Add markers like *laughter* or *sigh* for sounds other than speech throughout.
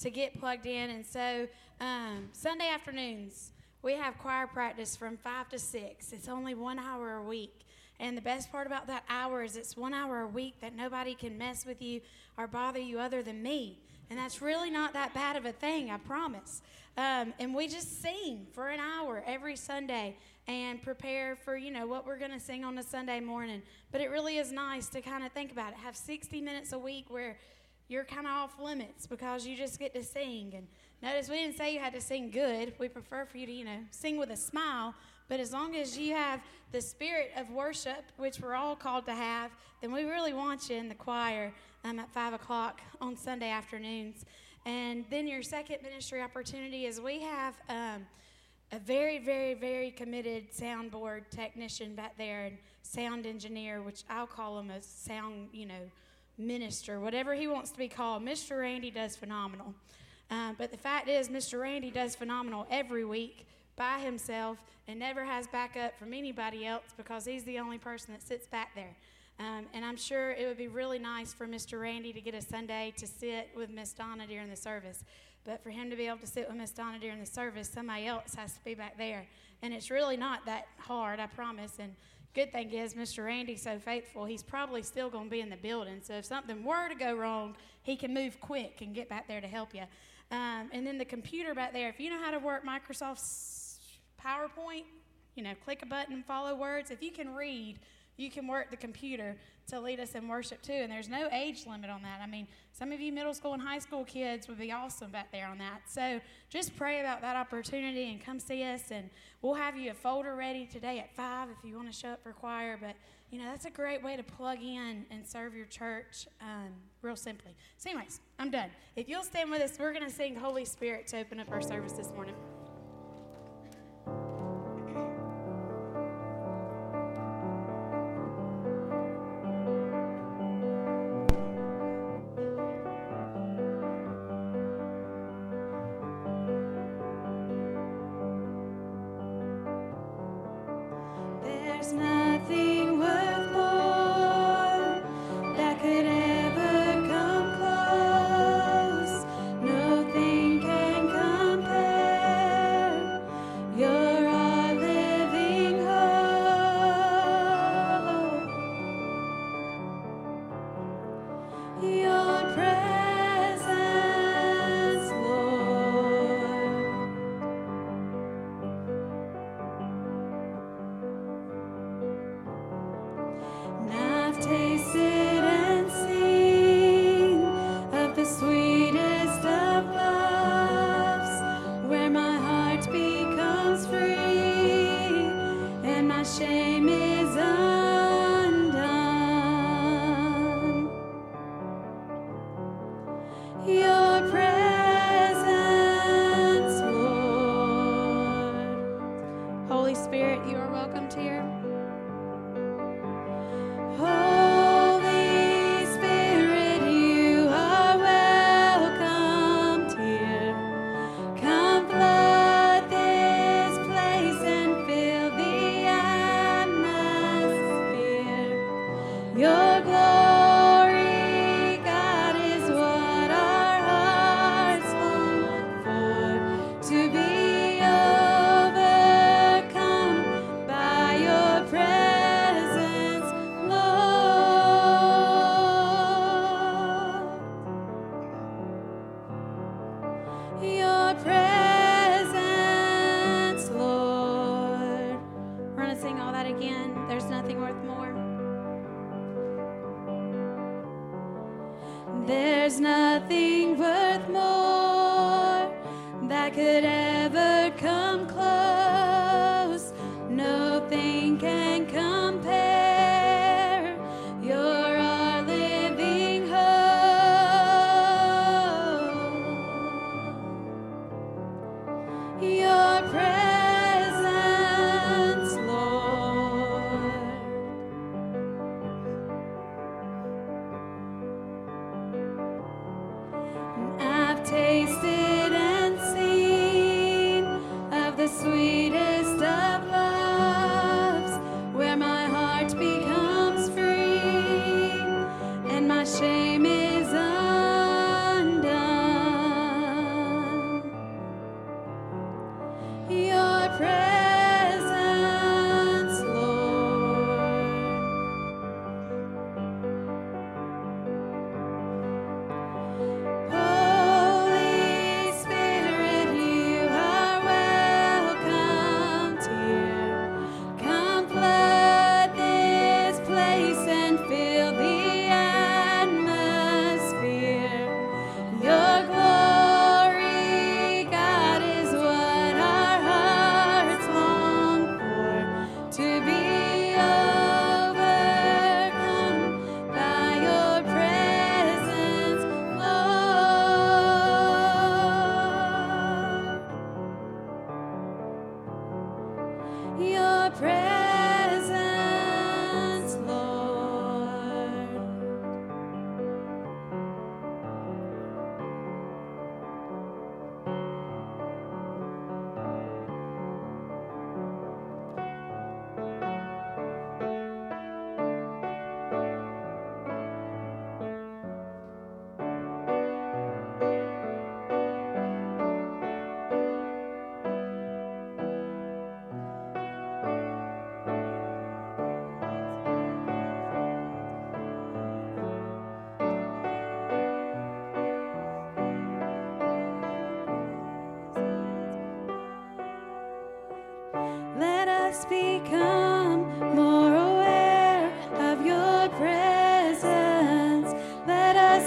to get plugged in. And so, um, Sunday afternoons, we have choir practice from 5 to 6. It's only one hour a week. And the best part about that hour is it's one hour a week that nobody can mess with you or bother you other than me. And that's really not that bad of a thing, I promise. Um, and we just sing for an hour every Sunday and prepare for, you know, what we're going to sing on a Sunday morning. But it really is nice to kind of think about it. Have 60 minutes a week where you're kind of off limits because you just get to sing. And notice we didn't say you had to sing good. We prefer for you to, you know, sing with a smile. But as long as you have the spirit of worship, which we're all called to have, then we really want you in the choir um, at 5 o'clock on Sunday afternoons. And then your second ministry opportunity is we have um, a very, very, very committed soundboard technician back there and sound engineer, which I'll call him a sound, you know, minister, whatever he wants to be called. Mr. Randy does phenomenal. Um, but the fact is, Mr. Randy does phenomenal every week by himself and never has backup from anybody else because he's the only person that sits back there. Um, and I'm sure it would be really nice for Mr. Randy to get a Sunday to sit with Miss Donna during the service. But for him to be able to sit with Miss Donna during the service, somebody else has to be back there. And it's really not that hard, I promise. And good thing is, Mr. Randy's so faithful, he's probably still going to be in the building. So if something were to go wrong, he can move quick and get back there to help you. Um, and then the computer back there, if you know how to work Microsoft's PowerPoint, you know, click a button follow words. If you can read, you can work the computer to lead us in worship too. And there's no age limit on that. I mean, some of you middle school and high school kids would be awesome back there on that. So just pray about that opportunity and come see us. And we'll have you a folder ready today at 5 if you want to show up for choir. But, you know, that's a great way to plug in and serve your church um, real simply. So, anyways, I'm done. If you'll stand with us, we're going to sing Holy Spirit to open up our service this morning. Spirit, you are welcome.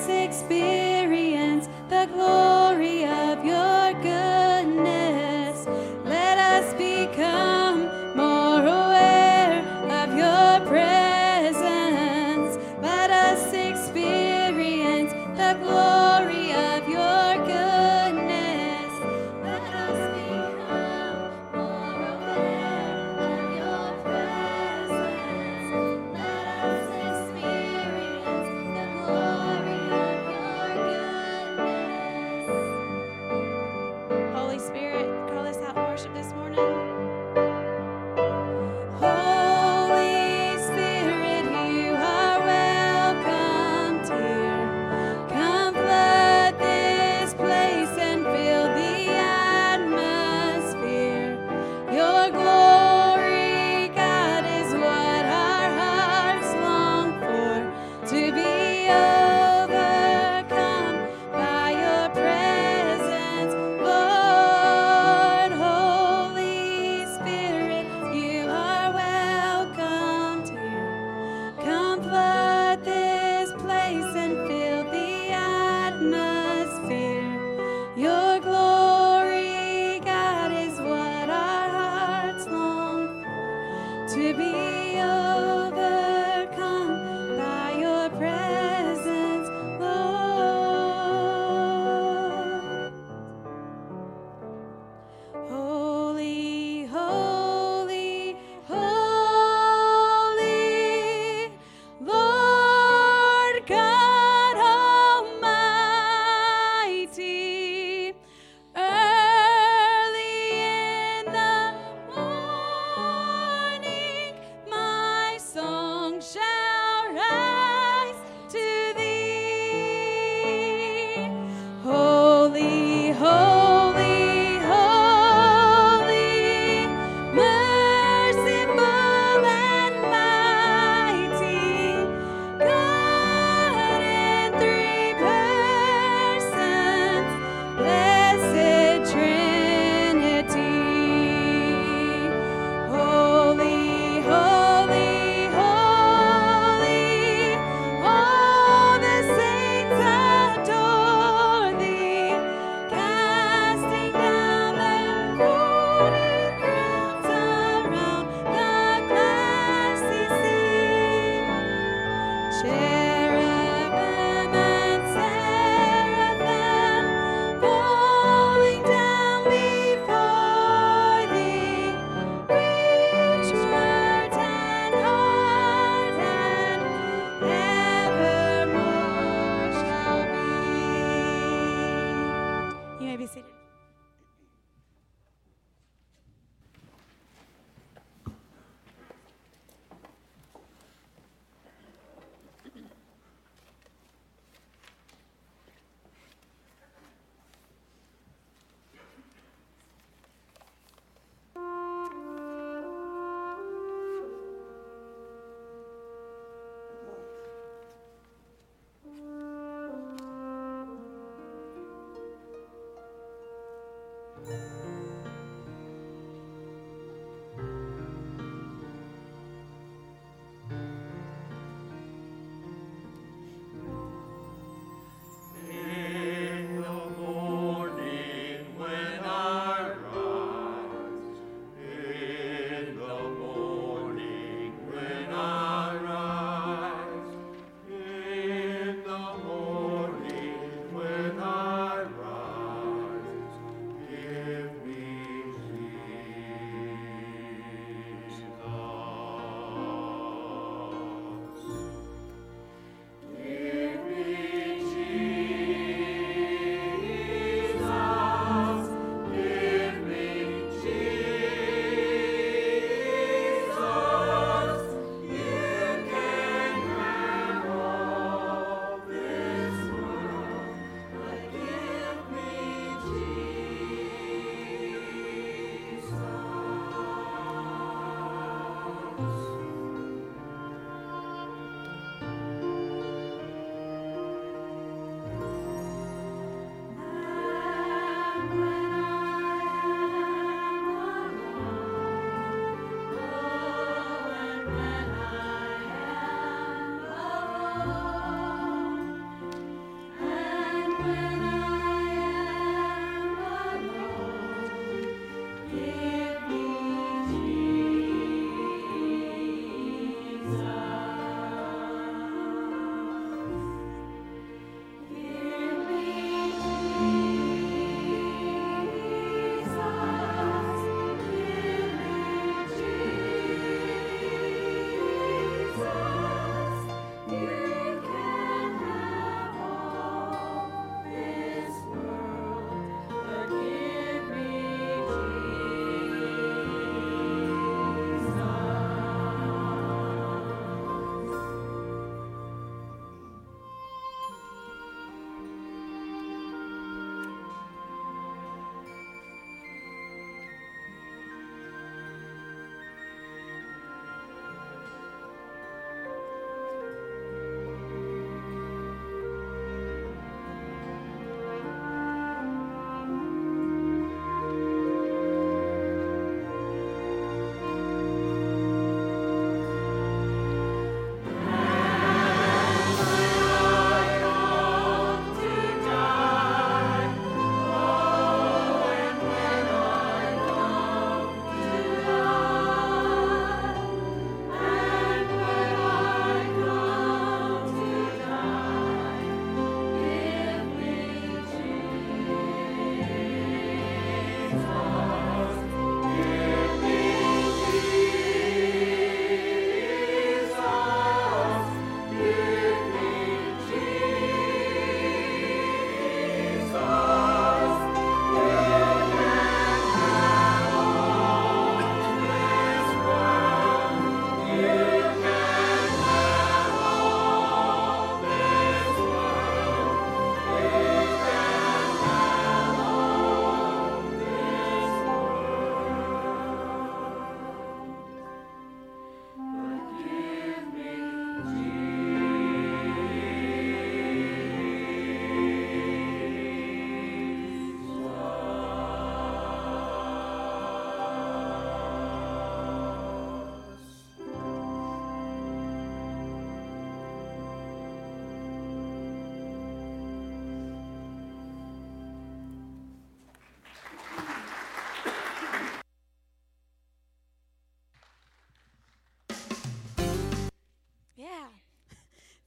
experience the glory of your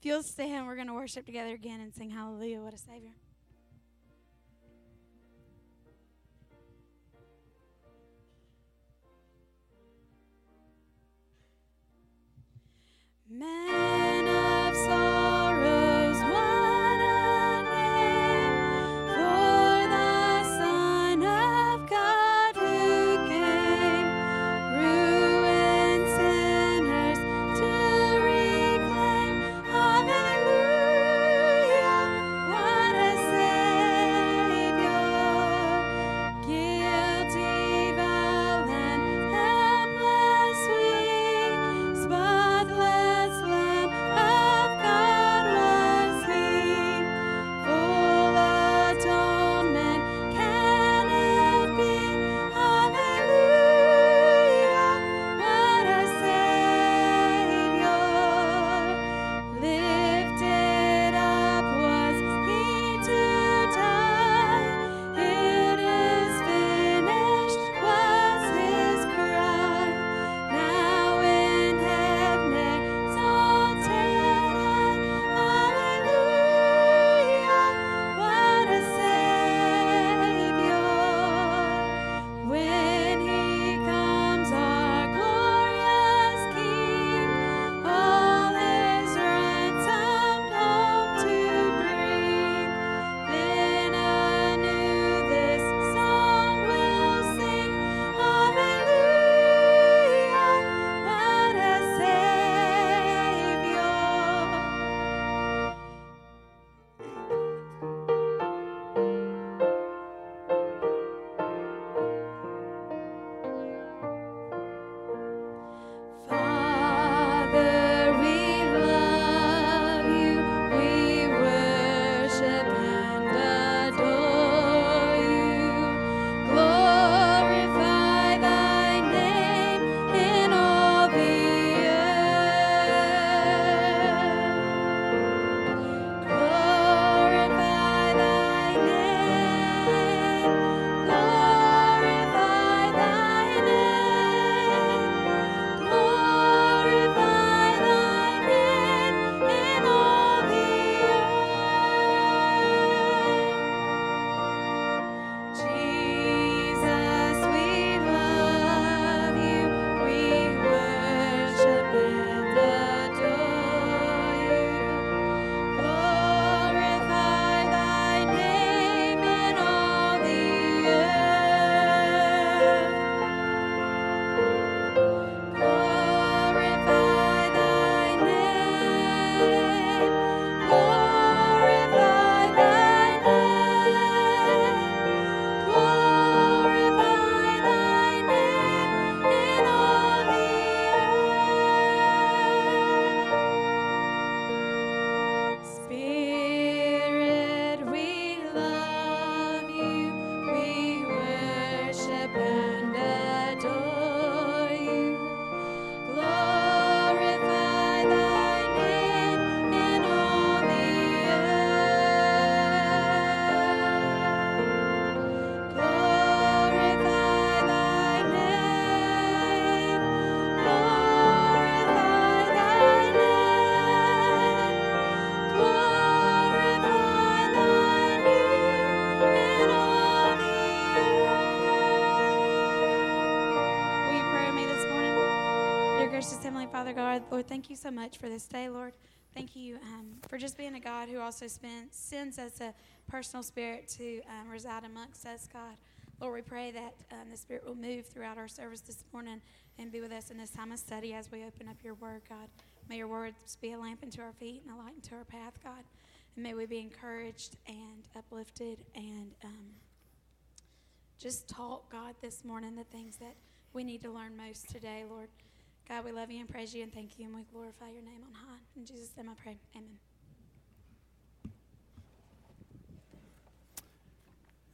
you'll stand, we're going to worship together again and sing Hallelujah, what a Savior. Father God, Lord, thank you so much for this day, Lord. Thank you um, for just being a God who also spent, sends us a personal spirit to um, reside amongst us, God. Lord, we pray that um, the Spirit will move throughout our service this morning and be with us in this time of study as we open up your word, God. May your words be a lamp unto our feet and a light unto our path, God. And may we be encouraged and uplifted and um, just taught, God, this morning the things that we need to learn most today, Lord. God, we love you and praise you and thank you, and we glorify your name on high. In Jesus' name I pray. Amen.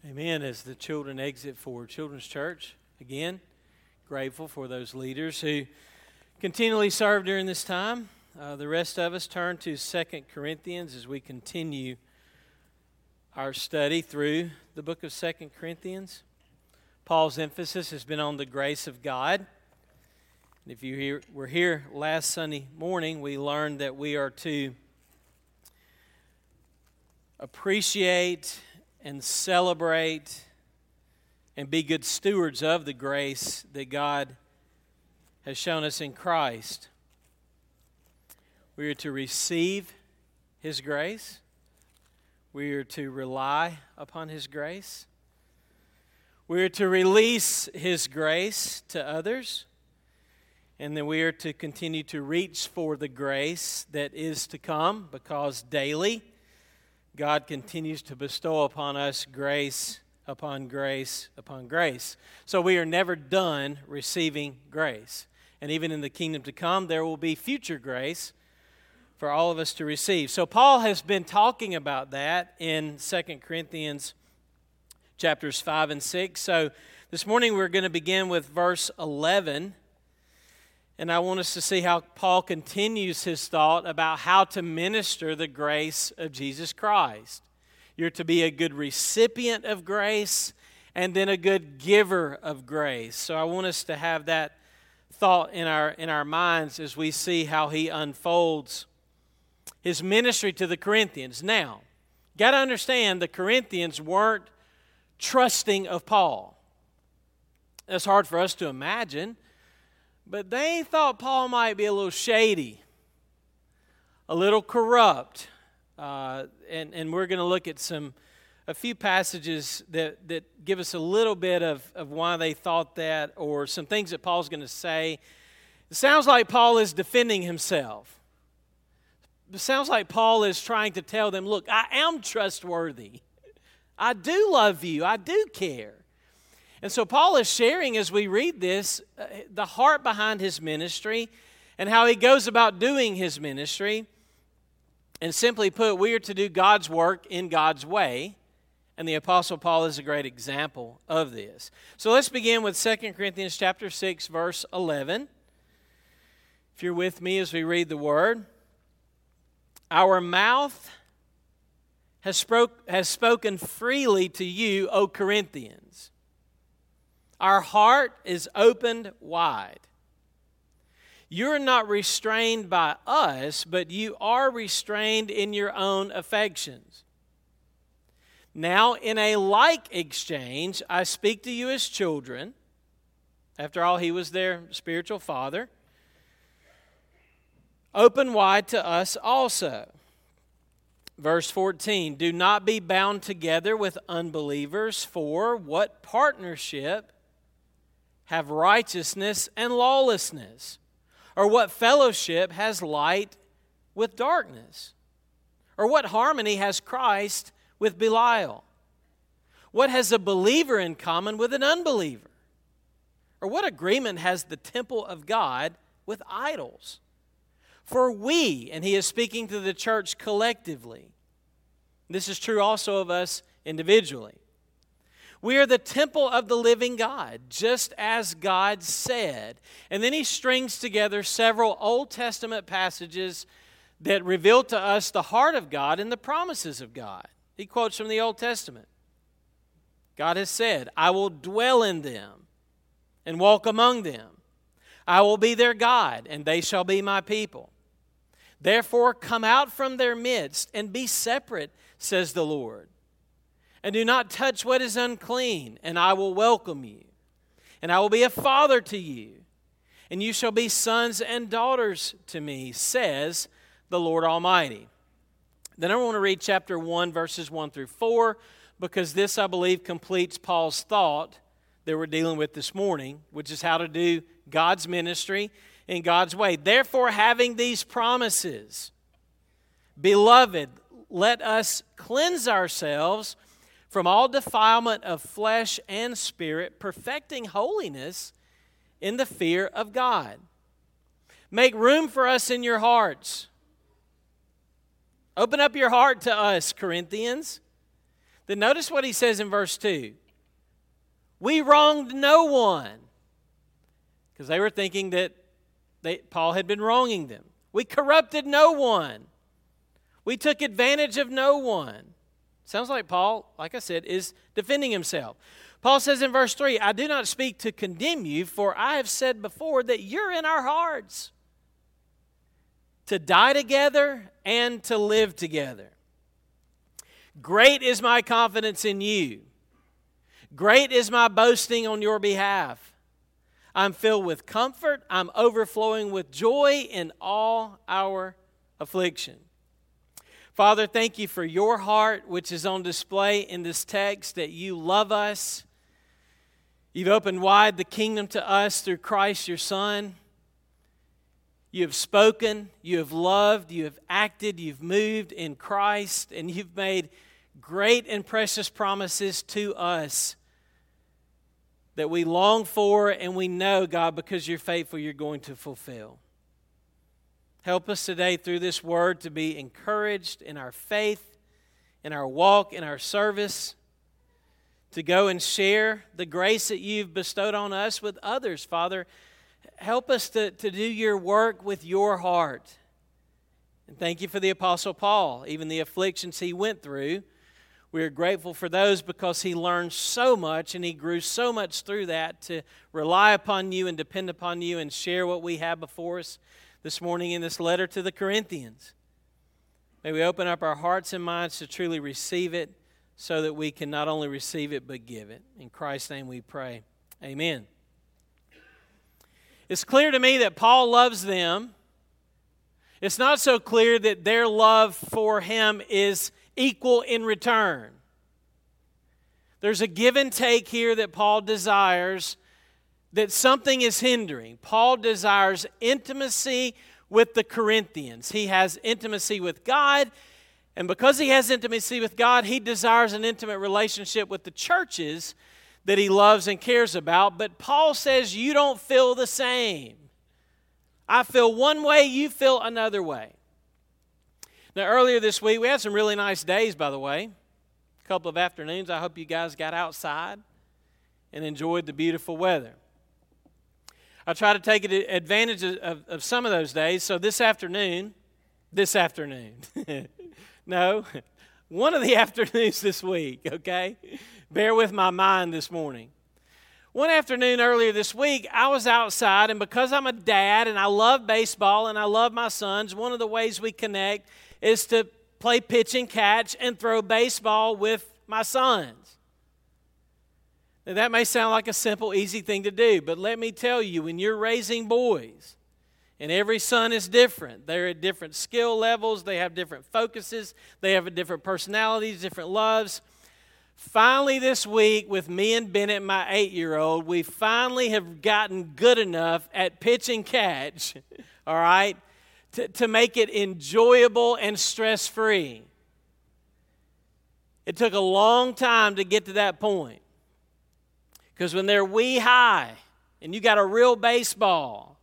Amen. As the children exit for Children's Church, again, grateful for those leaders who continually serve during this time. Uh, the rest of us turn to Second Corinthians as we continue our study through the book of Second Corinthians. Paul's emphasis has been on the grace of God. And if you here, were here last Sunday morning, we learned that we are to appreciate and celebrate and be good stewards of the grace that God has shown us in Christ. We are to receive His grace, we are to rely upon His grace, we are to release His grace to others. And then we are to continue to reach for the grace that is to come because daily God continues to bestow upon us grace upon grace upon grace. So we are never done receiving grace. And even in the kingdom to come, there will be future grace for all of us to receive. So Paul has been talking about that in 2 Corinthians chapters 5 and 6. So this morning we're going to begin with verse 11 and I want us to see how Paul continues his thought about how to minister the grace of Jesus Christ. You're to be a good recipient of grace and then a good giver of grace. So I want us to have that thought in our in our minds as we see how he unfolds his ministry to the Corinthians. Now, got to understand the Corinthians weren't trusting of Paul. That's hard for us to imagine but they thought Paul might be a little shady, a little corrupt. Uh, and, and we're going to look at some a few passages that, that give us a little bit of, of why they thought that or some things that Paul's going to say. It sounds like Paul is defending himself. It sounds like Paul is trying to tell them, look, I am trustworthy. I do love you. I do care. And so Paul is sharing as we read this uh, the heart behind his ministry and how he goes about doing his ministry. And simply put, we are to do God's work in God's way. And the apostle Paul is a great example of this. So let's begin with 2 Corinthians chapter 6 verse 11. If you're with me as we read the word, our mouth has, spoke, has spoken freely to you, O Corinthians. Our heart is opened wide. You're not restrained by us, but you are restrained in your own affections. Now, in a like exchange, I speak to you as children. After all, he was their spiritual father. Open wide to us also. Verse 14 Do not be bound together with unbelievers, for what partnership have righteousness and lawlessness? Or what fellowship has light with darkness? Or what harmony has Christ with Belial? What has a believer in common with an unbeliever? Or what agreement has the temple of God with idols? For we, and he is speaking to the church collectively, this is true also of us individually. We are the temple of the living God, just as God said. And then he strings together several Old Testament passages that reveal to us the heart of God and the promises of God. He quotes from the Old Testament God has said, I will dwell in them and walk among them. I will be their God, and they shall be my people. Therefore, come out from their midst and be separate, says the Lord and do not touch what is unclean, and I will welcome you. And I will be a father to you, and you shall be sons and daughters to me, says the Lord Almighty. Then I want to read chapter 1, verses 1 through 4, because this, I believe, completes Paul's thought that we're dealing with this morning, which is how to do God's ministry in God's way. Therefore, having these promises, beloved, let us cleanse ourselves from all defilement of flesh and spirit, perfecting holiness in the fear of God. Make room for us in your hearts. Open up your heart to us, Corinthians. Then notice what he says in verse 2 We wronged no one. Because they were thinking that they, Paul had been wronging them. We corrupted no one. We took advantage of no one. Sounds like Paul, like I said, is defending himself. Paul says in verse 3 I do not speak to condemn you, for I have said before that you're in our hearts to die together and to live together. Great is my confidence in you. Great is my boasting on your behalf. I'm filled with comfort. I'm overflowing with joy in all our affliction. Father, thank you for your heart, which is on display in this text, that you love us. You've opened wide the kingdom to us through Christ your Son. You have spoken, you have loved, you have acted, you've moved in Christ, and you've made great and precious promises to us that we long for and we know, God, because you're faithful, you're going to fulfill. Help us today through this word to be encouraged in our faith, in our walk, in our service, to go and share the grace that you've bestowed on us with others, Father. Help us to, to do your work with your heart. And thank you for the Apostle Paul, even the afflictions he went through. We are grateful for those because he learned so much and he grew so much through that to rely upon you and depend upon you and share what we have before us this morning in this letter to the Corinthians. May we open up our hearts and minds to truly receive it so that we can not only receive it but give it. In Christ's name we pray. Amen. It's clear to me that Paul loves them. It's not so clear that their love for him is equal in return. There's a give and take here that Paul desires that something is hindering. Paul desires intimacy with the Corinthians. He has intimacy with God, and because he has intimacy with God, he desires an intimate relationship with the churches that he loves and cares about. But Paul says, You don't feel the same. I feel one way, you feel another way. Now, earlier this week, we had some really nice days, by the way. A couple of afternoons. I hope you guys got outside and enjoyed the beautiful weather. I try to take advantage of, of some of those days. So this afternoon, this afternoon, *laughs* no, *laughs* one of the *laughs* afternoons this week, okay? Bear with my mind this morning. One afternoon earlier this week, I was outside, and because I'm a dad and I love baseball and I love my sons, one of the ways we connect is to play pitch and catch and throw baseball with my sons. Now, that may sound like a simple, easy thing to do, but let me tell you, when you're raising boys, and every son is different. They're at different skill levels, they have different focuses, they have different personalities, different loves. Finally, this week, with me and Bennett, my eight year old, we finally have gotten good enough at pitch and catch, *laughs* all right, to, to make it enjoyable and stress free. It took a long time to get to that point. Because when they're wee high and you got a real baseball,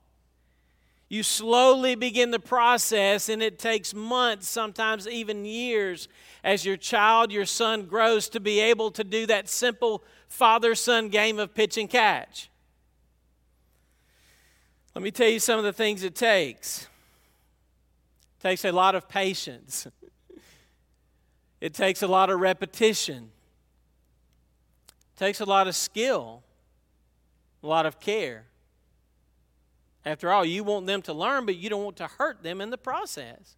you slowly begin the process, and it takes months, sometimes even years, as your child, your son grows to be able to do that simple father son game of pitch and catch. Let me tell you some of the things it takes. It takes a lot of patience. *laughs* It takes a lot of repetition takes a lot of skill, a lot of care. After all, you want them to learn, but you don't want to hurt them in the process.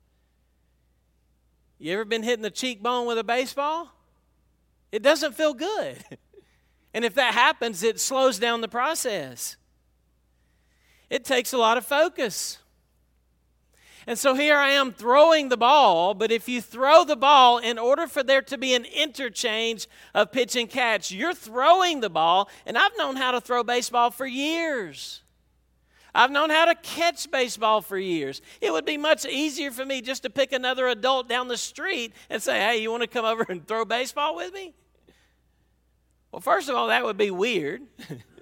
You ever been hitting the cheekbone with a baseball? It doesn't feel good. *laughs* and if that happens, it slows down the process. It takes a lot of focus. And so here I am throwing the ball, but if you throw the ball, in order for there to be an interchange of pitch and catch, you're throwing the ball. And I've known how to throw baseball for years. I've known how to catch baseball for years. It would be much easier for me just to pick another adult down the street and say, hey, you want to come over and throw baseball with me? Well, first of all, that would be weird. *laughs*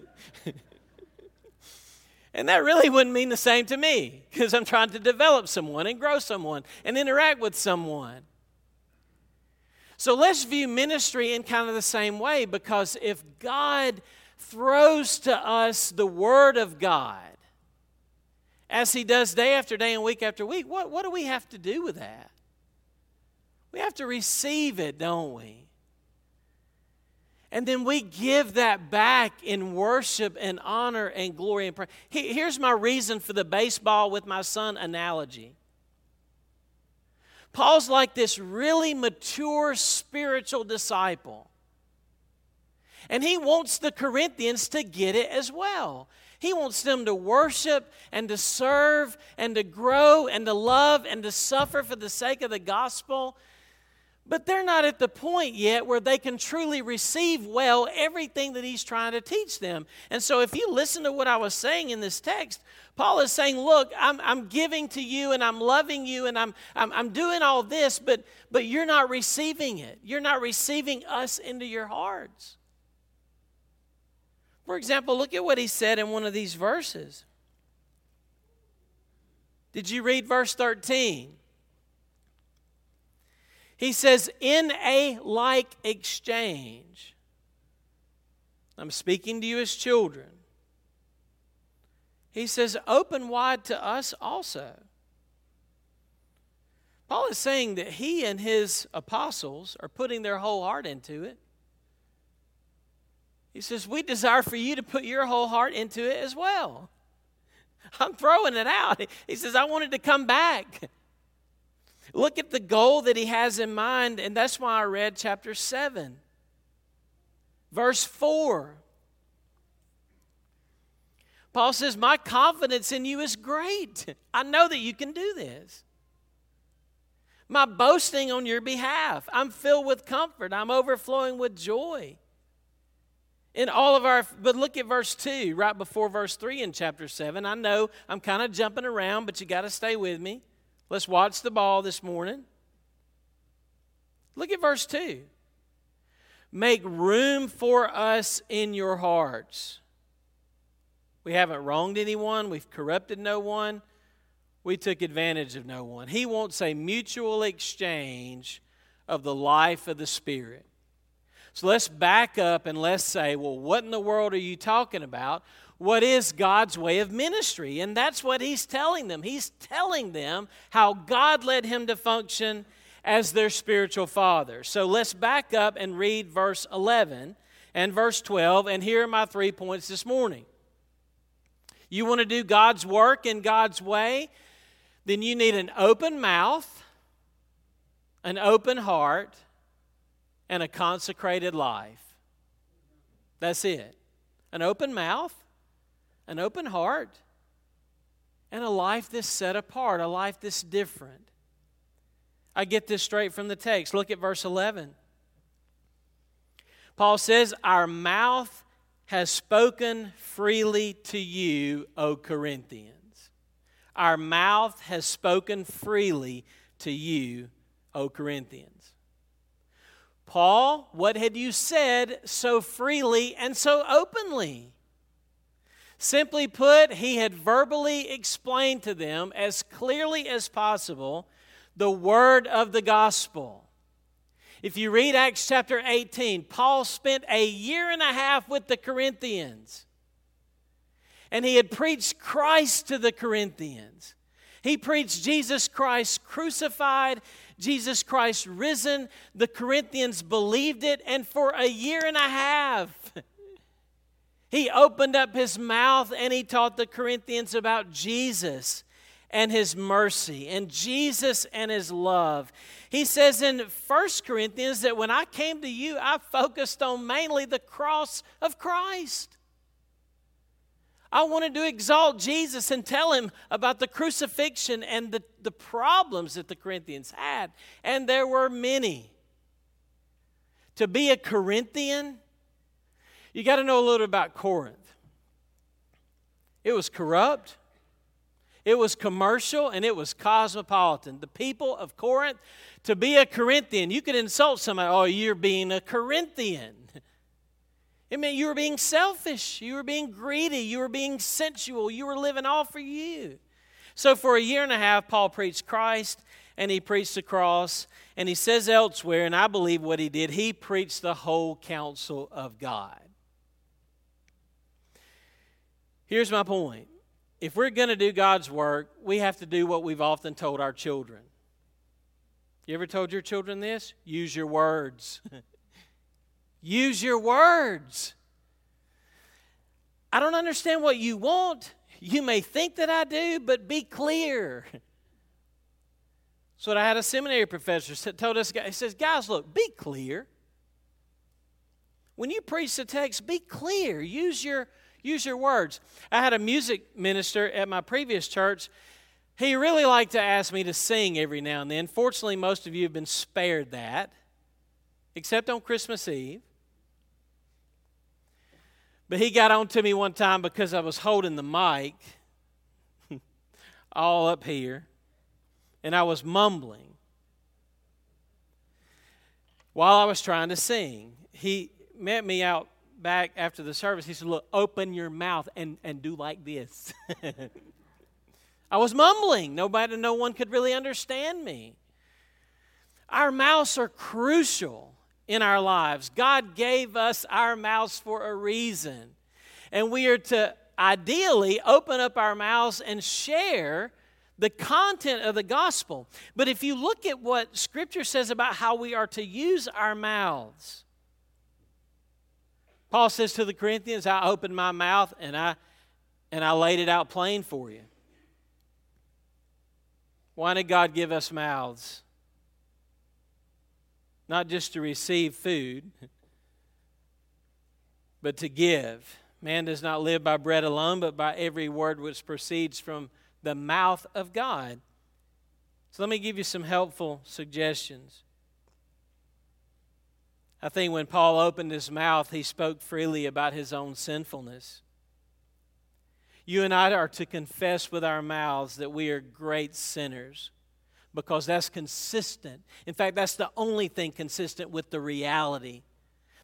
And that really wouldn't mean the same to me because I'm trying to develop someone and grow someone and interact with someone. So let's view ministry in kind of the same way because if God throws to us the Word of God, as He does day after day and week after week, what, what do we have to do with that? We have to receive it, don't we? And then we give that back in worship and honor and glory and praise. Here's my reason for the baseball with my son analogy. Paul's like this really mature spiritual disciple. And he wants the Corinthians to get it as well. He wants them to worship and to serve and to grow and to love and to suffer for the sake of the gospel. But they're not at the point yet where they can truly receive well everything that he's trying to teach them. And so, if you listen to what I was saying in this text, Paul is saying, Look, I'm, I'm giving to you and I'm loving you and I'm, I'm, I'm doing all this, but, but you're not receiving it. You're not receiving us into your hearts. For example, look at what he said in one of these verses. Did you read verse 13? He says, in a like exchange. I'm speaking to you as children. He says, open wide to us also. Paul is saying that he and his apostles are putting their whole heart into it. He says, We desire for you to put your whole heart into it as well. *laughs* I'm throwing it out. He says, I wanted to come back. Look at the goal that he has in mind, and that's why I read chapter 7, verse 4. Paul says, My confidence in you is great. I know that you can do this. My boasting on your behalf. I'm filled with comfort. I'm overflowing with joy in all of our but look at verse 2 right before verse 3 in chapter 7 i know i'm kind of jumping around but you got to stay with me let's watch the ball this morning. Look at verse 2 make room for us in your hearts. We haven't wronged anyone. We've corrupted no one. We took advantage of no one. He wants a mutual exchange of the life of the spirit. So let's back up and let's say, well, what in the world are you talking about? What is God's way of ministry? And that's what he's telling them. He's telling them how God led him to function as their spiritual father. So let's back up and read verse 11 and verse 12. And here are my three points this morning. You want to do God's work in God's way? Then you need an open mouth, an open heart, and a consecrated life. That's it. An open mouth, an open heart, and a life that's set apart, a life that's different. I get this straight from the text. Look at verse 11. Paul says, Our mouth has spoken freely to you, O Corinthians. Our mouth has spoken freely to you, O Corinthians. Paul, what had you said so freely and so openly? Simply put, he had verbally explained to them as clearly as possible the word of the gospel. If you read Acts chapter 18, Paul spent a year and a half with the Corinthians. And he had preached Christ to the Corinthians. He preached Jesus Christ crucified Jesus Christ risen. The Corinthians believed it, and for a year and a half, he opened up his mouth and he taught the Corinthians about Jesus and his mercy and Jesus and his love. He says in 1 Corinthians that when I came to you, I focused on mainly the cross of Christ. I wanted to exalt Jesus and tell him about the crucifixion and the, the problems that the Corinthians had. And there were many. To be a Corinthian, you got to know a little bit about Corinth. It was corrupt, it was commercial, and it was cosmopolitan. The people of Corinth, to be a Corinthian, you could insult somebody, oh, you're being a Corinthian. It meant you were being selfish, you were being greedy, you were being sensual, you were living all for you. So, for a year and a half, Paul preached Christ and he preached the cross. And he says elsewhere, and I believe what he did, he preached the whole counsel of God. Here's my point if we're going to do God's work, we have to do what we've often told our children. You ever told your children this? Use your words. *laughs* Use your words. I don't understand what you want. You may think that I do, but be clear. *laughs* So I had a seminary professor told us. He says, "Guys, look, be clear. When you preach the text, be clear. Use your use your words." I had a music minister at my previous church. He really liked to ask me to sing every now and then. Fortunately, most of you have been spared that, except on Christmas Eve. But he got on to me one time because I was holding the mic *laughs* all up here and I was mumbling while I was trying to sing. He met me out back after the service. He said, Look, open your mouth and, and do like this. *laughs* I was mumbling. Nobody, no one could really understand me. Our mouths are crucial in our lives. God gave us our mouths for a reason. And we are to ideally open up our mouths and share the content of the gospel. But if you look at what Scripture says about how we are to use our mouths, Paul says to the Corinthians, I opened my mouth and I and I laid it out plain for you. Why did God give us mouths? Not just to receive food, but to give. Man does not live by bread alone, but by every word which proceeds from the mouth of God. So let me give you some helpful suggestions. I think when Paul opened his mouth, he spoke freely about his own sinfulness. You and I are to confess with our mouths that we are great sinners because that's consistent. In fact, that's the only thing consistent with the reality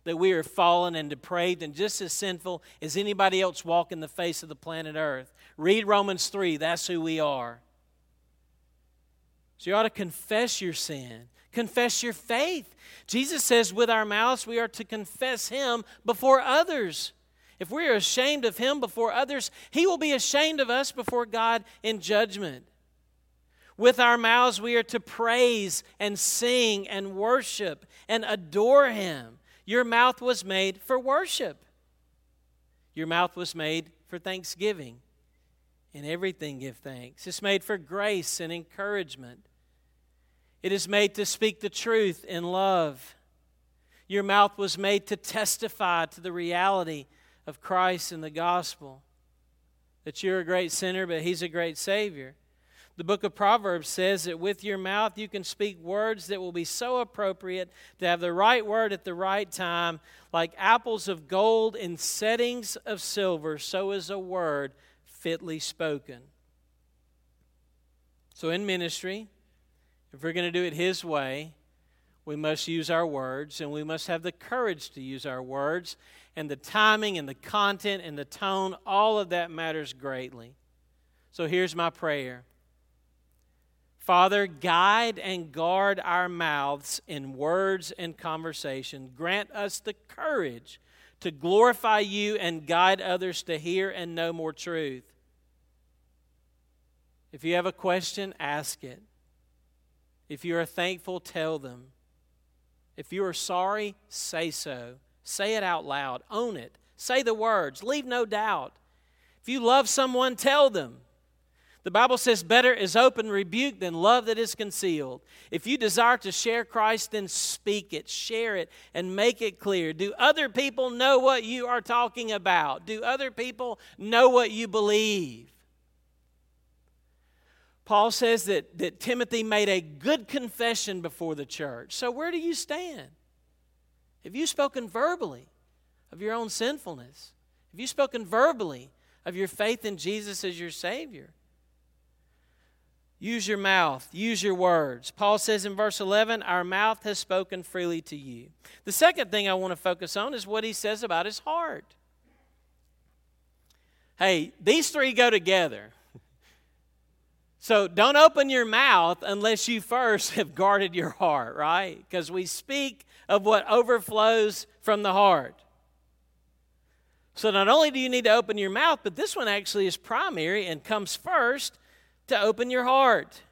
that we are fallen and depraved and just as sinful as anybody else walking the face of the planet Earth. Read Romans 3, that's who we are. So you ought to confess your sin, confess your faith. Jesus says, with our mouths, we are to confess Him before others. If we are ashamed of Him before others, He will be ashamed of us before God in judgment. With our mouths, we are to praise and sing and worship and adore Him. Your mouth was made for worship. Your mouth was made for thanksgiving. In everything, give thanks. It's made for grace and encouragement. It is made to speak the truth in love. Your mouth was made to testify to the reality of Christ and the gospel. That you're a great sinner, but He's a great Savior. The book of Proverbs says that with your mouth you can speak words that will be so appropriate to have the right word at the right time, like apples of gold in settings of silver, so is a word fitly spoken. So, in ministry, if we're going to do it His way, we must use our words and we must have the courage to use our words. And the timing and the content and the tone, all of that matters greatly. So, here's my prayer Father, guide and guard our mouths in words and conversation. Grant us the courage to glorify you and guide others to hear and know more truth. If you have a question, ask it. If you are thankful, tell them. If you are sorry, say so. Say it out loud. Own it. Say the words. Leave no doubt. If you love someone, tell them. The Bible says, Better is open rebuke than love that is concealed. If you desire to share Christ, then speak it, share it, and make it clear. Do other people know what you are talking about? Do other people know what you believe? Paul says that, that Timothy made a good confession before the church. So, where do you stand? Have you spoken verbally of your own sinfulness? Have you spoken verbally of your faith in Jesus as your Savior? Use your mouth, use your words. Paul says in verse 11, Our mouth has spoken freely to you. The second thing I want to focus on is what he says about his heart. Hey, these three go together. So don't open your mouth unless you first *laughs* have guarded your heart, right? Because we speak of what overflows from the heart. So not only do you need to open your mouth, but this one actually is primary and comes first to open your heart.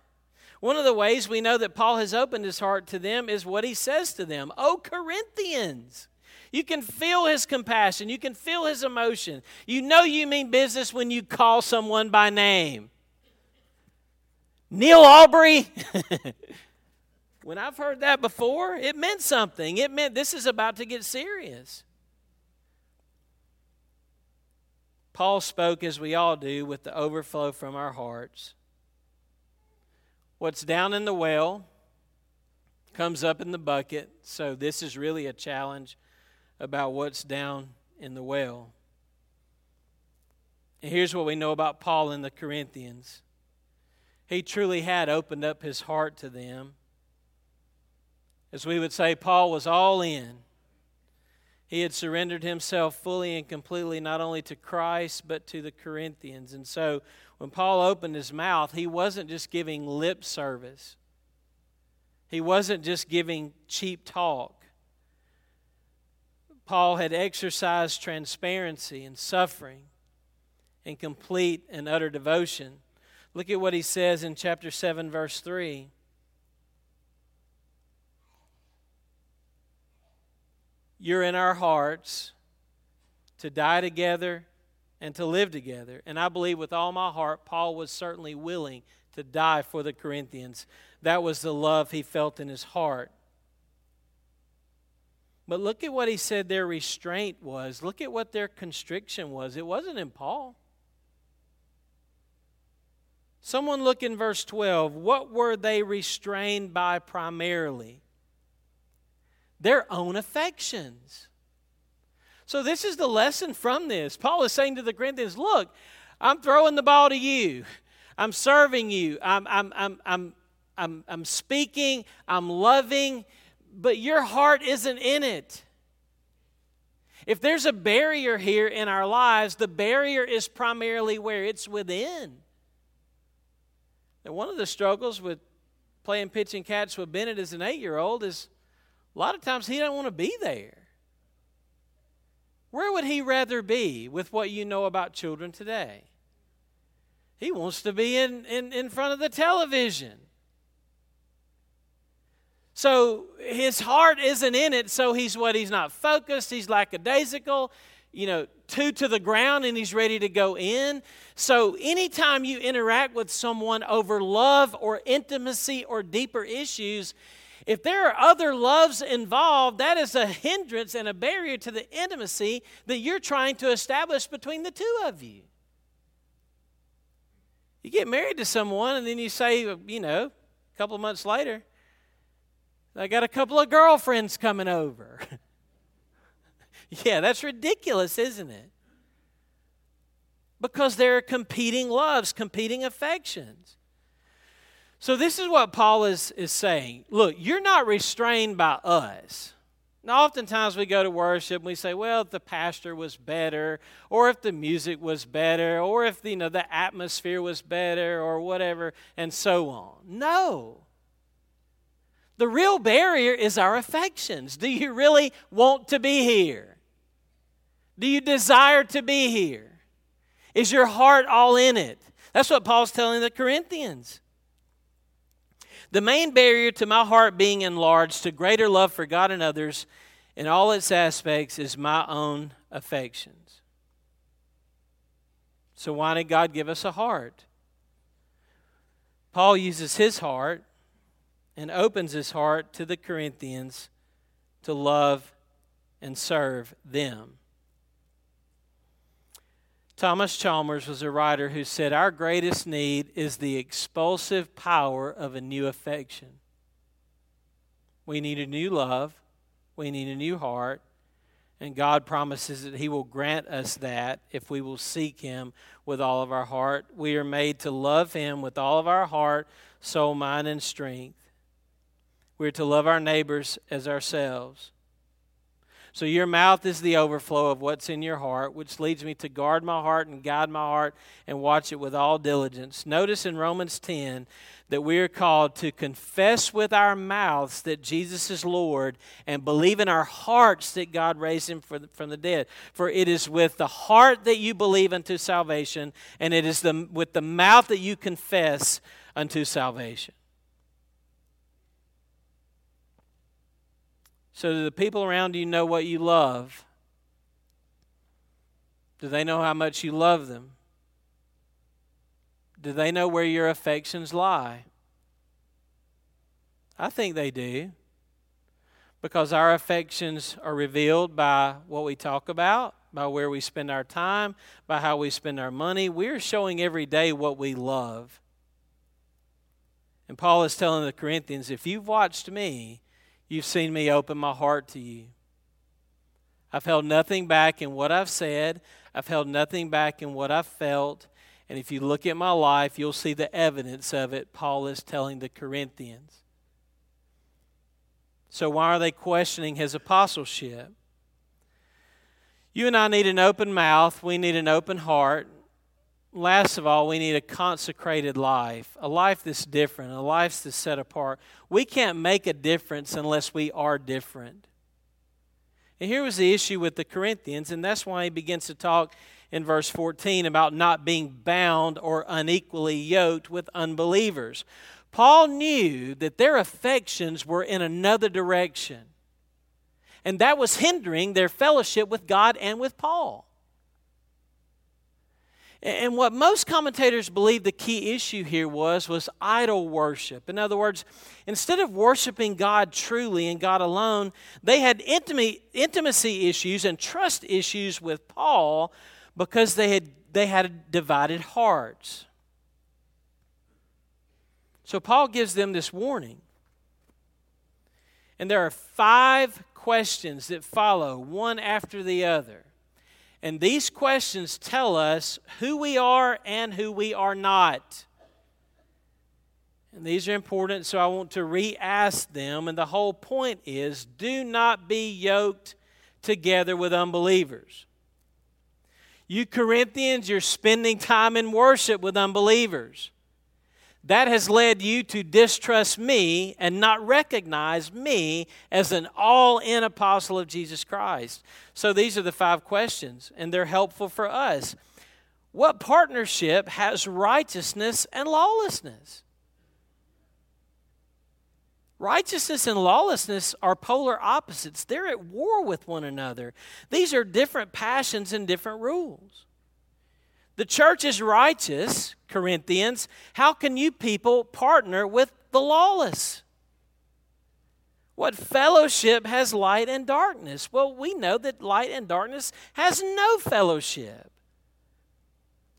One of the ways we know that Paul has opened his heart to them is what he says to them Oh, Corinthians! You can feel his compassion, you can feel his emotion. You know you mean business when you call someone by name. Neil Aubrey. *laughs* when I've heard that before, it meant something. It meant this is about to get serious. Paul spoke, as we all do, with the overflow from our hearts. What's down in the well comes up in the bucket. So, this is really a challenge about what's down in the well. And here's what we know about Paul and the Corinthians he truly had opened up his heart to them. As we would say, Paul was all in. He had surrendered himself fully and completely not only to Christ but to the Corinthians. And so when Paul opened his mouth, he wasn't just giving lip service, he wasn't just giving cheap talk. Paul had exercised transparency and suffering and complete and utter devotion. Look at what he says in chapter 7, verse 3. You're in our hearts to die together and to live together. And I believe with all my heart, Paul was certainly willing to die for the Corinthians. That was the love he felt in his heart. But look at what he said their restraint was. Look at what their constriction was. It wasn't in Paul. Someone look in verse 12. What were they restrained by primarily? Their own affections. So, this is the lesson from this. Paul is saying to the Corinthians, Look, I'm throwing the ball to you. I'm serving you. I'm, I'm, I'm, I'm, I'm, I'm speaking. I'm loving. But your heart isn't in it. If there's a barrier here in our lives, the barrier is primarily where it's within. And one of the struggles with playing pitching catch with Bennett as an eight year old is a lot of times he doesn't want to be there. Where would he rather be with what you know about children today? He wants to be in, in, in front of the television. So his heart isn't in it, so he's what? He's not focused, he's lackadaisical, you know, two to the ground, and he's ready to go in. So anytime you interact with someone over love or intimacy or deeper issues, if there are other loves involved, that is a hindrance and a barrier to the intimacy that you're trying to establish between the two of you. You get married to someone, and then you say, you know, a couple months later, I got a couple of girlfriends coming over. *laughs* *laughs* yeah, that's ridiculous, isn't it? Because there are competing loves, competing affections. So, this is what Paul is, is saying. Look, you're not restrained by us. Now, oftentimes we go to worship and we say, well, if the pastor was better, or if the music was better, or if you know, the atmosphere was better, or whatever, and so on. No. The real barrier is our affections. Do you really want to be here? Do you desire to be here? Is your heart all in it? That's what Paul's telling the Corinthians. The main barrier to my heart being enlarged to greater love for God and others in all its aspects is my own affections. So, why did God give us a heart? Paul uses his heart and opens his heart to the Corinthians to love and serve them. Thomas Chalmers was a writer who said, Our greatest need is the expulsive power of a new affection. We need a new love, we need a new heart, and God promises that He will grant us that if we will seek Him with all of our heart. We are made to love Him with all of our heart, soul, mind, and strength. We are to love our neighbors as ourselves. So your mouth is the overflow of what's in your heart, which leads me to guard my heart and guide my heart and watch it with all diligence. Notice in Romans 10 that we are called to confess with our mouths that Jesus is Lord and believe in our hearts that God raised him from the dead. For it is with the heart that you believe unto salvation, and it is the, with the mouth that you confess unto salvation. So, do the people around you know what you love? Do they know how much you love them? Do they know where your affections lie? I think they do. Because our affections are revealed by what we talk about, by where we spend our time, by how we spend our money. We're showing every day what we love. And Paul is telling the Corinthians if you've watched me, you've seen me open my heart to you. I've held nothing back in what I've said, I've held nothing back in what I've felt. And if you look at my life, you'll see the evidence of it, Paul is telling the Corinthians. So, why are they questioning his apostleship? You and I need an open mouth, we need an open heart. Last of all, we need a consecrated life, a life that's different, a life that's set apart. We can't make a difference unless we are different. And here was the issue with the Corinthians, and that's why he begins to talk in verse 14 about not being bound or unequally yoked with unbelievers. Paul knew that their affections were in another direction, and that was hindering their fellowship with God and with Paul. And what most commentators believe the key issue here was was idol worship. In other words, instead of worshiping God truly and God alone, they had intimacy issues and trust issues with Paul because they had they had divided hearts. So Paul gives them this warning. And there are five questions that follow one after the other. And these questions tell us who we are and who we are not. And these are important, so I want to re ask them. And the whole point is do not be yoked together with unbelievers. You Corinthians, you're spending time in worship with unbelievers. That has led you to distrust me and not recognize me as an all in apostle of Jesus Christ. So these are the five questions, and they're helpful for us. What partnership has righteousness and lawlessness? Righteousness and lawlessness are polar opposites. They're at war with one another. These are different passions and different rules. The church is righteous, Corinthians. How can you people partner with the lawless? What fellowship has light and darkness? Well, we know that light and darkness has no fellowship.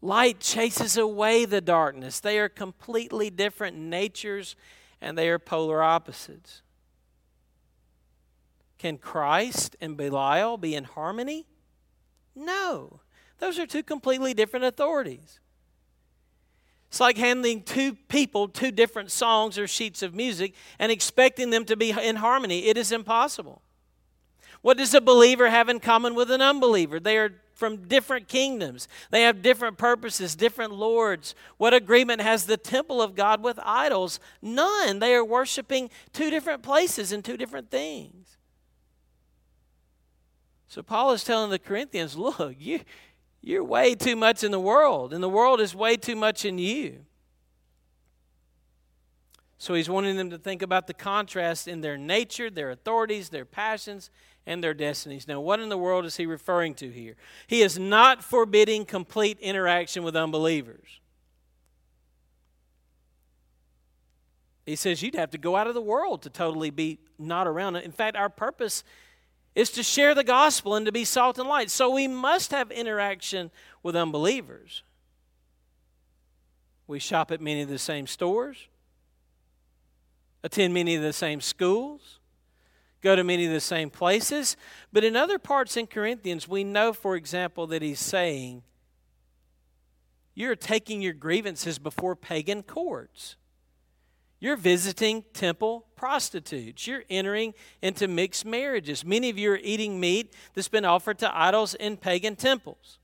Light chases away the darkness. They are completely different natures and they are polar opposites. Can Christ and Belial be in harmony? No. Those are two completely different authorities. It's like handing two people two different songs or sheets of music and expecting them to be in harmony. It is impossible. What does a believer have in common with an unbeliever? They are from different kingdoms. They have different purposes, different lords. What agreement has the temple of God with idols? None. They are worshiping two different places and two different things. So Paul is telling the Corinthians, look, you you're way too much in the world, and the world is way too much in you. So he's wanting them to think about the contrast in their nature, their authorities, their passions, and their destinies. Now, what in the world is he referring to here? He is not forbidding complete interaction with unbelievers. He says you'd have to go out of the world to totally be not around. In fact, our purpose is to share the gospel and to be salt and light. So we must have interaction with unbelievers. We shop at many of the same stores, attend many of the same schools, go to many of the same places. But in other parts in Corinthians, we know, for example, that he's saying, You're taking your grievances before pagan courts. You're visiting temple prostitutes. You're entering into mixed marriages. Many of you are eating meat that's been offered to idols in pagan temples.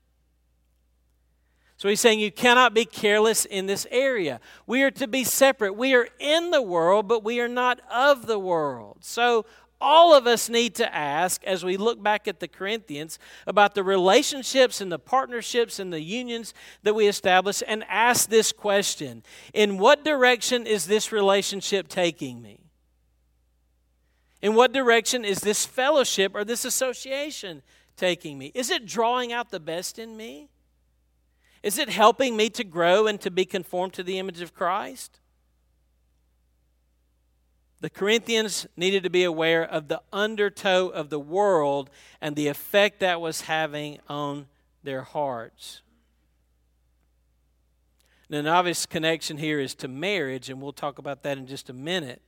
So he's saying you cannot be careless in this area. We are to be separate. We are in the world, but we are not of the world. So all of us need to ask as we look back at the Corinthians about the relationships and the partnerships and the unions that we establish and ask this question In what direction is this relationship taking me? In what direction is this fellowship or this association taking me? Is it drawing out the best in me? Is it helping me to grow and to be conformed to the image of Christ? The Corinthians needed to be aware of the undertow of the world and the effect that was having on their hearts. And an obvious connection here is to marriage, and we'll talk about that in just a minute.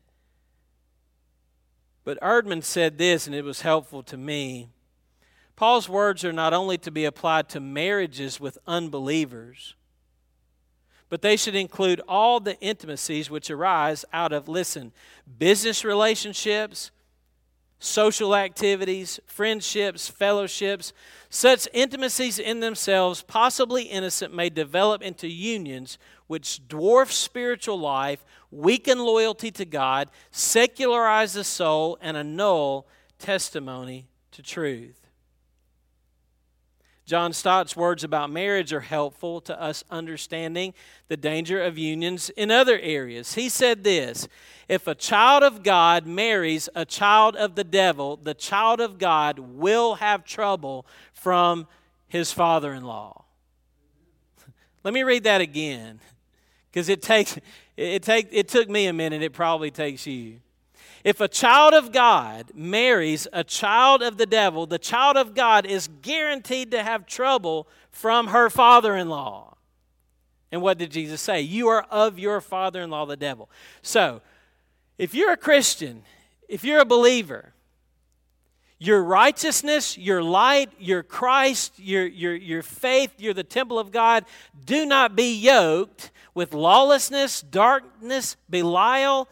But Erdman said this, and it was helpful to me. Paul's words are not only to be applied to marriages with unbelievers, but they should include all the intimacies which arise out of, listen, business relationships, social activities, friendships, fellowships. Such intimacies in themselves, possibly innocent, may develop into unions which dwarf spiritual life, weaken loyalty to God, secularize the soul, and annul testimony to truth. John Stott's words about marriage are helpful to us understanding the danger of unions in other areas. He said this If a child of God marries a child of the devil, the child of God will have trouble from his father in law. *laughs* Let me read that again because it takes it take it took me a minute it probably takes you if a child of God marries a child of the devil, the child of God is guaranteed to have trouble from her father in law. And what did Jesus say? You are of your father in law, the devil. So, if you're a Christian, if you're a believer, your righteousness, your light, your Christ, your, your, your faith, you're the temple of God, do not be yoked with lawlessness, darkness, Belial,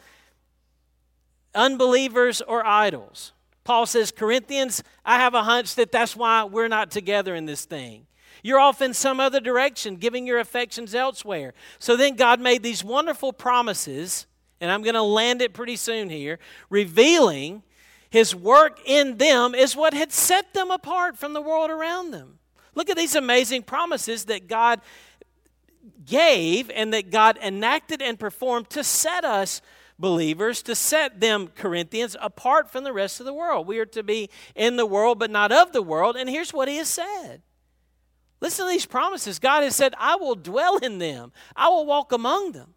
unbelievers, or idols. Paul says, Corinthians, I have a hunch that that's why we're not together in this thing. You're off in some other direction, giving your affections elsewhere. So then God made these wonderful promises, and I'm going to land it pretty soon here, revealing his work in them is what had set them apart from the world around them. Look at these amazing promises that God gave and that God enacted and performed to set us believers to set them, Corinthians, apart from the rest of the world. We are to be in the world, but not of the world. And here's what he has said. Listen to these promises. God has said, I will dwell in them, I will walk among them.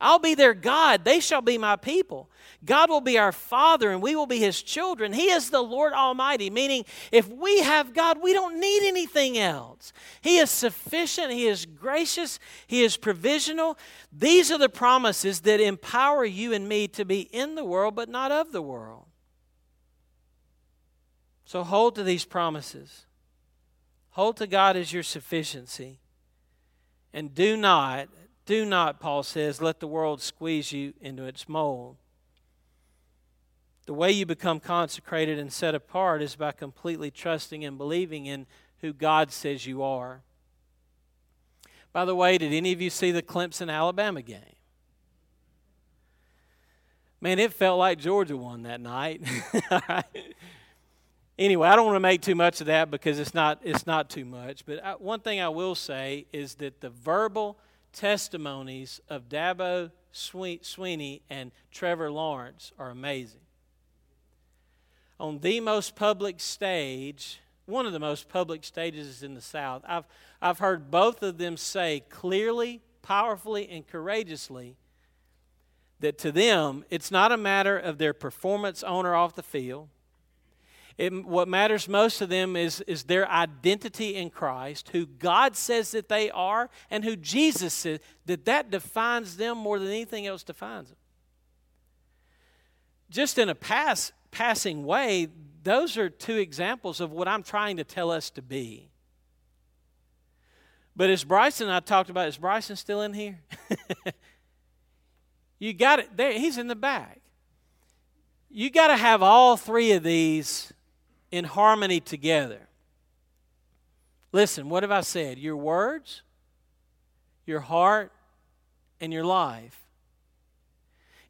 I'll be their God. They shall be my people. God will be our Father and we will be His children. He is the Lord Almighty, meaning if we have God, we don't need anything else. He is sufficient, He is gracious, He is provisional. These are the promises that empower you and me to be in the world, but not of the world. So hold to these promises. Hold to God as your sufficiency. And do not, do not, Paul says, let the world squeeze you into its mold. The way you become consecrated and set apart is by completely trusting and believing in who God says you are. By the way, did any of you see the Clemson Alabama game? Man, it felt like Georgia won that night. *laughs* anyway, I don't want to make too much of that because it's not it's not too much. But I, one thing I will say is that the verbal testimonies of Dabo Swinney and Trevor Lawrence are amazing on the most public stage, one of the most public stages in the South, I've, I've heard both of them say clearly, powerfully, and courageously that to them, it's not a matter of their performance on or off the field. It, what matters most to them is, is their identity in Christ, who God says that they are, and who Jesus says that that defines them more than anything else defines them. Just in a pass, passing way, those are two examples of what I'm trying to tell us to be. But as Bryson I talked about, is Bryson still in here? *laughs* you got it there. He's in the back. You got to have all three of these in harmony together. Listen, what have I said? Your words, your heart, and your life.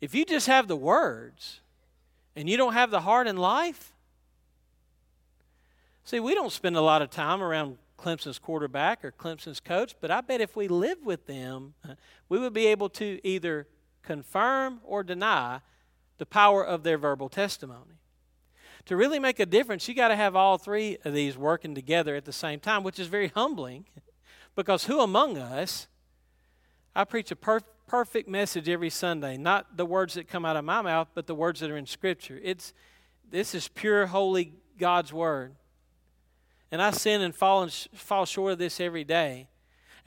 If you just have the words, and you don't have the heart and life? See, we don't spend a lot of time around Clemson's quarterback or Clemson's coach, but I bet if we lived with them, we would be able to either confirm or deny the power of their verbal testimony. To really make a difference, you got to have all three of these working together at the same time, which is very humbling. Because who among us, I preach a per- perfect message every Sunday, not the words that come out of my mouth, but the words that are in Scripture. It's, this is pure, holy God's Word. And I sin and fall, and sh- fall short of this every day.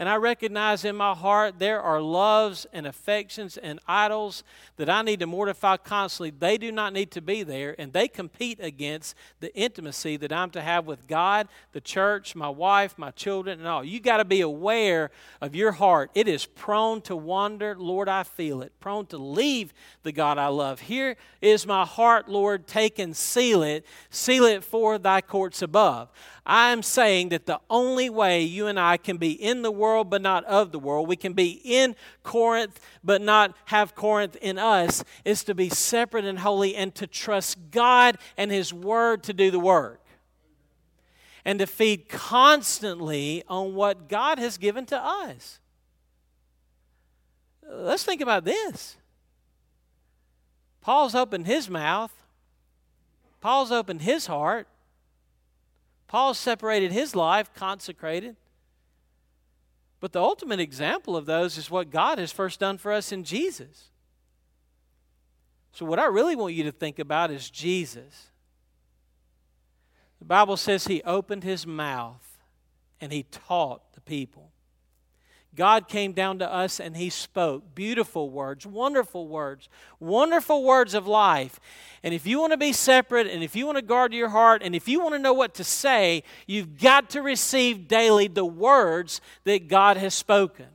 And I recognize in my heart there are loves and affections and idols that I need to mortify constantly. They do not need to be there, and they compete against the intimacy that I'm to have with God, the church, my wife, my children, and all. You got to be aware of your heart. It is prone to wander. Lord, I feel it. Prone to leave the God I love. Here is my heart, Lord. Take and seal it. Seal it for thy courts above. I'm saying that the only way you and I can be in the world but not of the world, we can be in Corinth but not have Corinth in us, is to be separate and holy and to trust God and His Word to do the work. And to feed constantly on what God has given to us. Let's think about this. Paul's opened his mouth, Paul's opened his heart. Paul separated his life, consecrated. But the ultimate example of those is what God has first done for us in Jesus. So, what I really want you to think about is Jesus. The Bible says he opened his mouth and he taught the people. God came down to us and He spoke beautiful words, wonderful words, wonderful words of life. And if you want to be separate and if you want to guard your heart and if you want to know what to say, you've got to receive daily the words that God has spoken.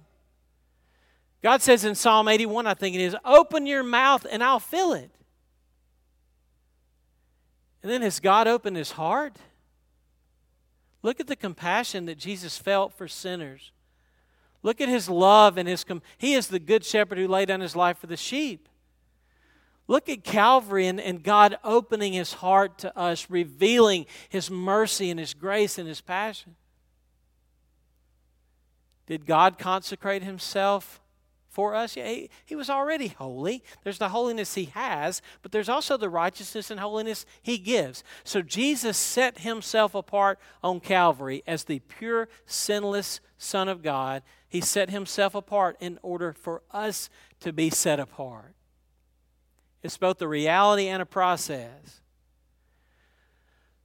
God says in Psalm 81, I think it is, open your mouth and I'll fill it. And then has God opened his heart? Look at the compassion that Jesus felt for sinners. Look at his love and his. Com- he is the good shepherd who laid down his life for the sheep. Look at Calvary and, and God opening his heart to us, revealing his mercy and his grace and his passion. Did God consecrate himself for us? He, he was already holy. There's the holiness he has, but there's also the righteousness and holiness he gives. So Jesus set himself apart on Calvary as the pure, sinless Son of God. He set himself apart in order for us to be set apart. It's both a reality and a process.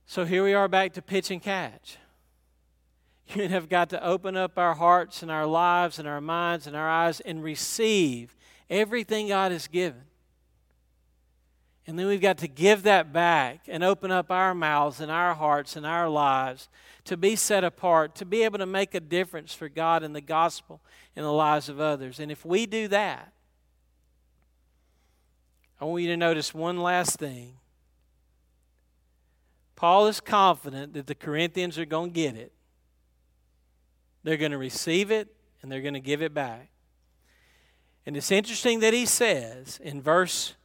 So here we are back to pitch and catch. *laughs* You have got to open up our hearts and our lives and our minds and our eyes and receive everything God has given. And then we've got to give that back and open up our mouths and our hearts and our lives to be set apart, to be able to make a difference for God and the gospel in the lives of others. And if we do that, I want you to notice one last thing. Paul is confident that the Corinthians are going to get it. They're going to receive it and they're going to give it back. And it's interesting that he says in verse,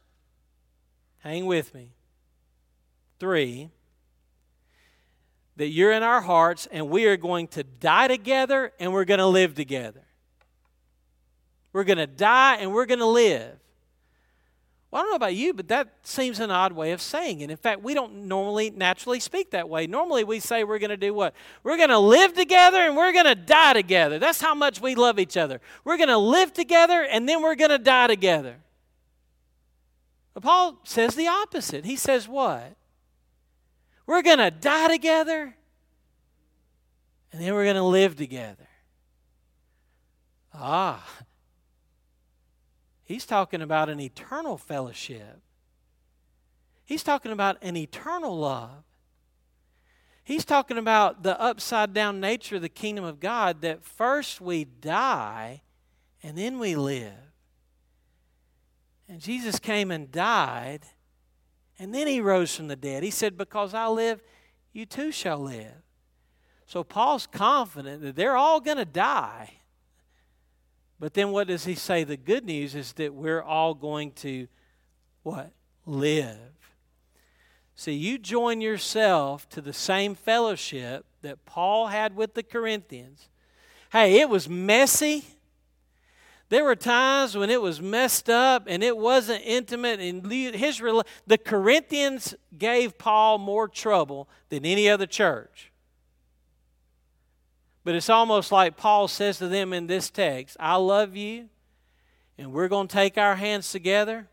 hang with me, 3, that you're in our hearts and we are going to die together and we're going to live together. We're going to die and we're going to live. Well, I don't know about you, but that seems an odd way of saying it. In fact, we don't normally naturally speak that way. Normally, we say we're going to do what? We're going to live together and we're going to die together. That's how much we love each other. We're going to live together and then we're going to die together. But Paul says the opposite. He says what? We're going to die together and then we're going to live together. Ah, He's talking about an eternal fellowship. He's talking about an eternal love. He's talking about the upside down nature of the kingdom of God that first we die and then we live. And Jesus came and died and then he rose from the dead. He said, Because I live, you too shall live. So Paul's confident that they're all going to die. But then what does he say? The good news is that we're all going to what? Live. See, you join yourself to the same fellowship that Paul had with the Corinthians. Hey, it was messy. There were times when it was messed up and it wasn't intimate. And his the Corinthians gave Paul more trouble than any other church. But it's almost like Paul says to them in this text I love you, and we're going to take our hands together,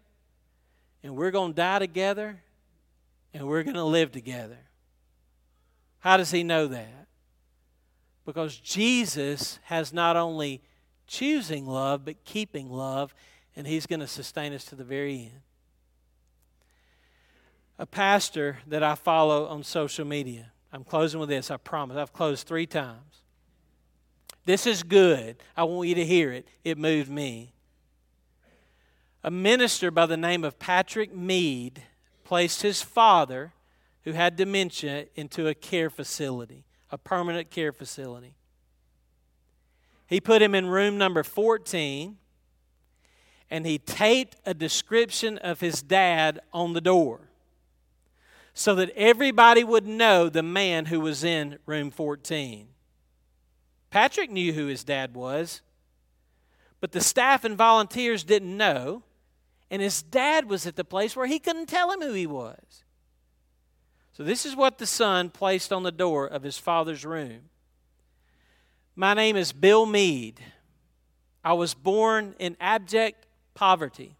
and we're going to die together, and we're going to live together. How does he know that? Because Jesus has not only choosing love, but keeping love, and he's going to sustain us to the very end. A pastor that I follow on social media, I'm closing with this, I promise. I've closed three times. This is good. I want you to hear it. It moved me. A minister by the name of Patrick Mead placed his father, who had dementia, into a care facility, a permanent care facility. He put him in room number 14 and he taped a description of his dad on the door so that everybody would know the man who was in room 14. Patrick knew who his dad was, but the staff and volunteers didn't know, and his dad was at the place where he couldn't tell him who he was. So, this is what the son placed on the door of his father's room My name is Bill Mead. I was born in abject poverty.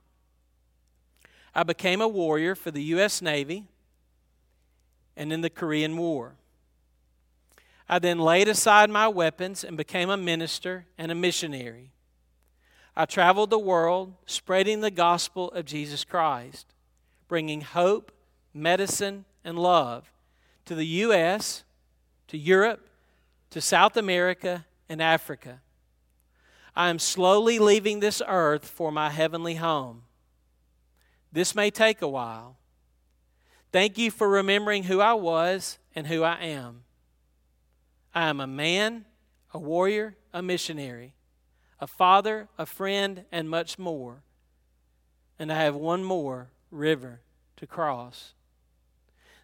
I became a warrior for the U.S. Navy and in the Korean War. I then laid aside my weapons and became a minister and a missionary. I traveled the world spreading the gospel of Jesus Christ, bringing hope, medicine, and love to the U.S., to Europe, to South America, and Africa. I am slowly leaving this earth for my heavenly home. This may take a while. Thank you for remembering who I was and who I am. I am a man, a warrior, a missionary, a father, a friend, and much more. And I have one more river to cross.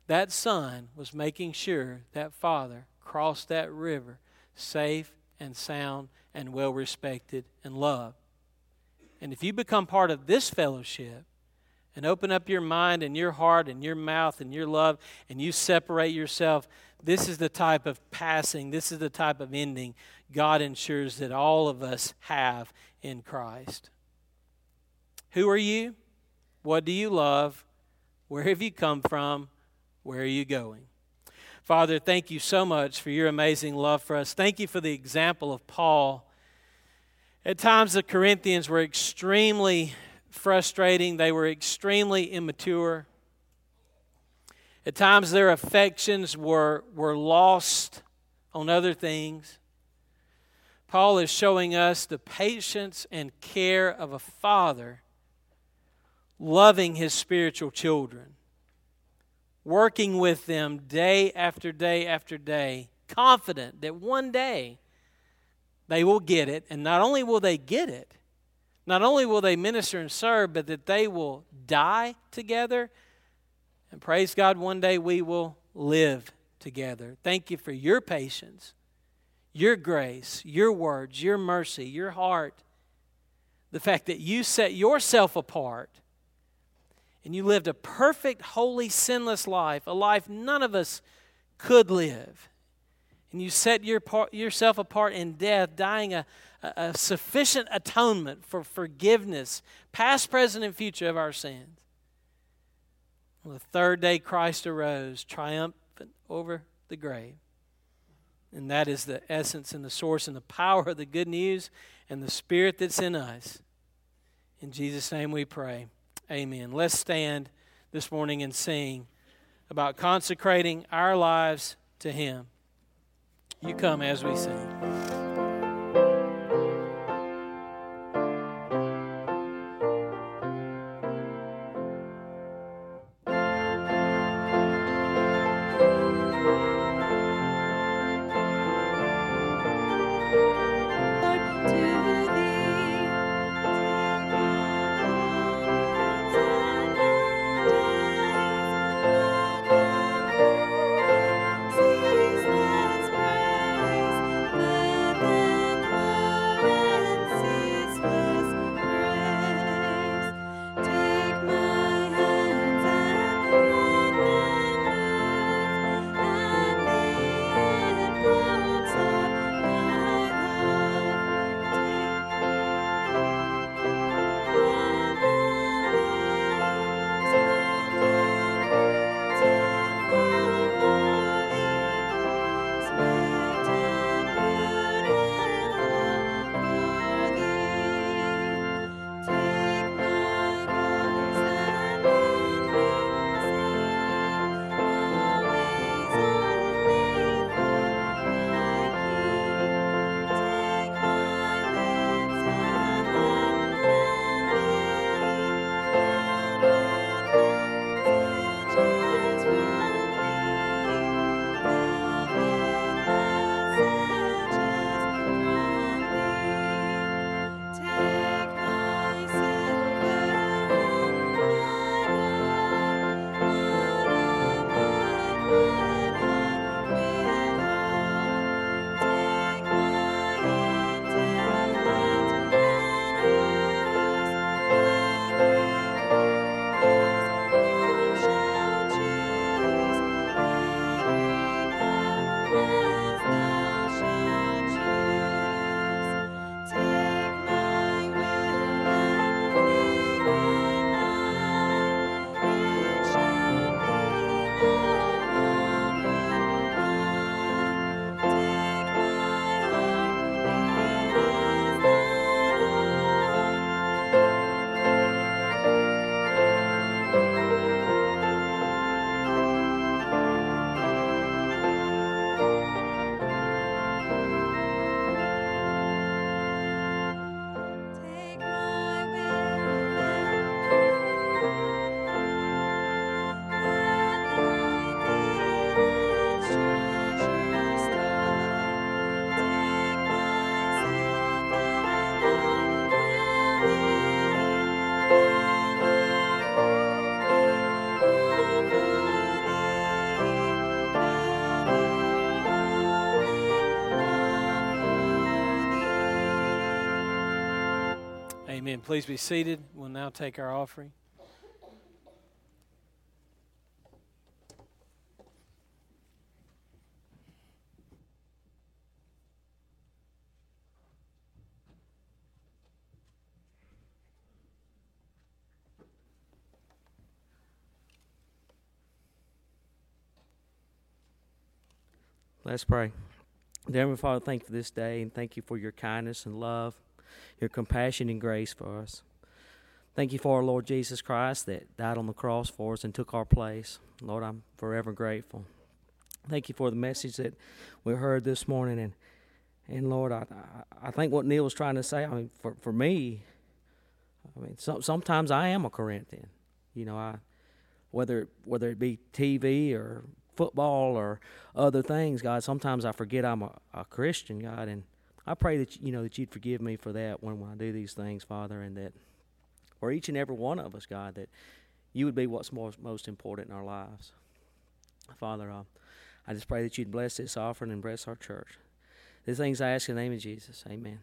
That son was making sure that father crossed that river safe and sound and well respected and loved. And if you become part of this fellowship, and open up your mind and your heart and your mouth and your love and you separate yourself this is the type of passing, this is the type of ending God ensures that all of us have in Christ. Who are you? What do you love? Where have you come from? Where are you going? Father, thank you so much for your amazing love for us. Thank you for the example of Paul. At times, the Corinthians were extremely frustrating, they were extremely immature. At times, their affections were, were lost on other things. Paul is showing us the patience and care of a father loving his spiritual children, working with them day after day after day, confident that one day they will get it. And not only will they get it, not only will they minister and serve, but that they will die together and praise God, one day we will live together. Thank you for your patience, your grace, your words, your mercy, your heart. The fact that you set yourself apart and you lived a perfect, holy, sinless life, a life none of us could live. And you set your part, yourself apart in death, dying a, a, a sufficient atonement for forgiveness, past, present, and future of our sins. On the third day, Christ arose, triumphant over the grave. And that is the essence and the source and the power of the good news and the spirit that's in us. In Jesus' name we pray. Amen. Let's stand this morning and sing about consecrating our lives to Him. You come as we sing. Amen. Please be seated. We'll now take our offering. Let's pray. Dear Heavenly Father, thank you for this day and thank you for your kindness and love, your compassion and grace for us. Thank you for our Lord Jesus Christ that died on the cross for us and took our place. Lord, I'm forever grateful. Thank you for the message that we heard this morning. And, and Lord, I, I think what Neil was trying to say, I mean, for, for me, I mean, so, sometimes I am a Corinthian. You know, I whether whether it be TV or football or other things, God. Sometimes I forget I'm a, a Christian, God, and I pray that you know that you'd forgive me for that when, when I do these things, Father, and that for each and every one of us, God, that you would be what's most most important in our lives, Father. Uh, I just pray that you'd bless this offering and bless our church. These things I ask in the name of Jesus. Amen.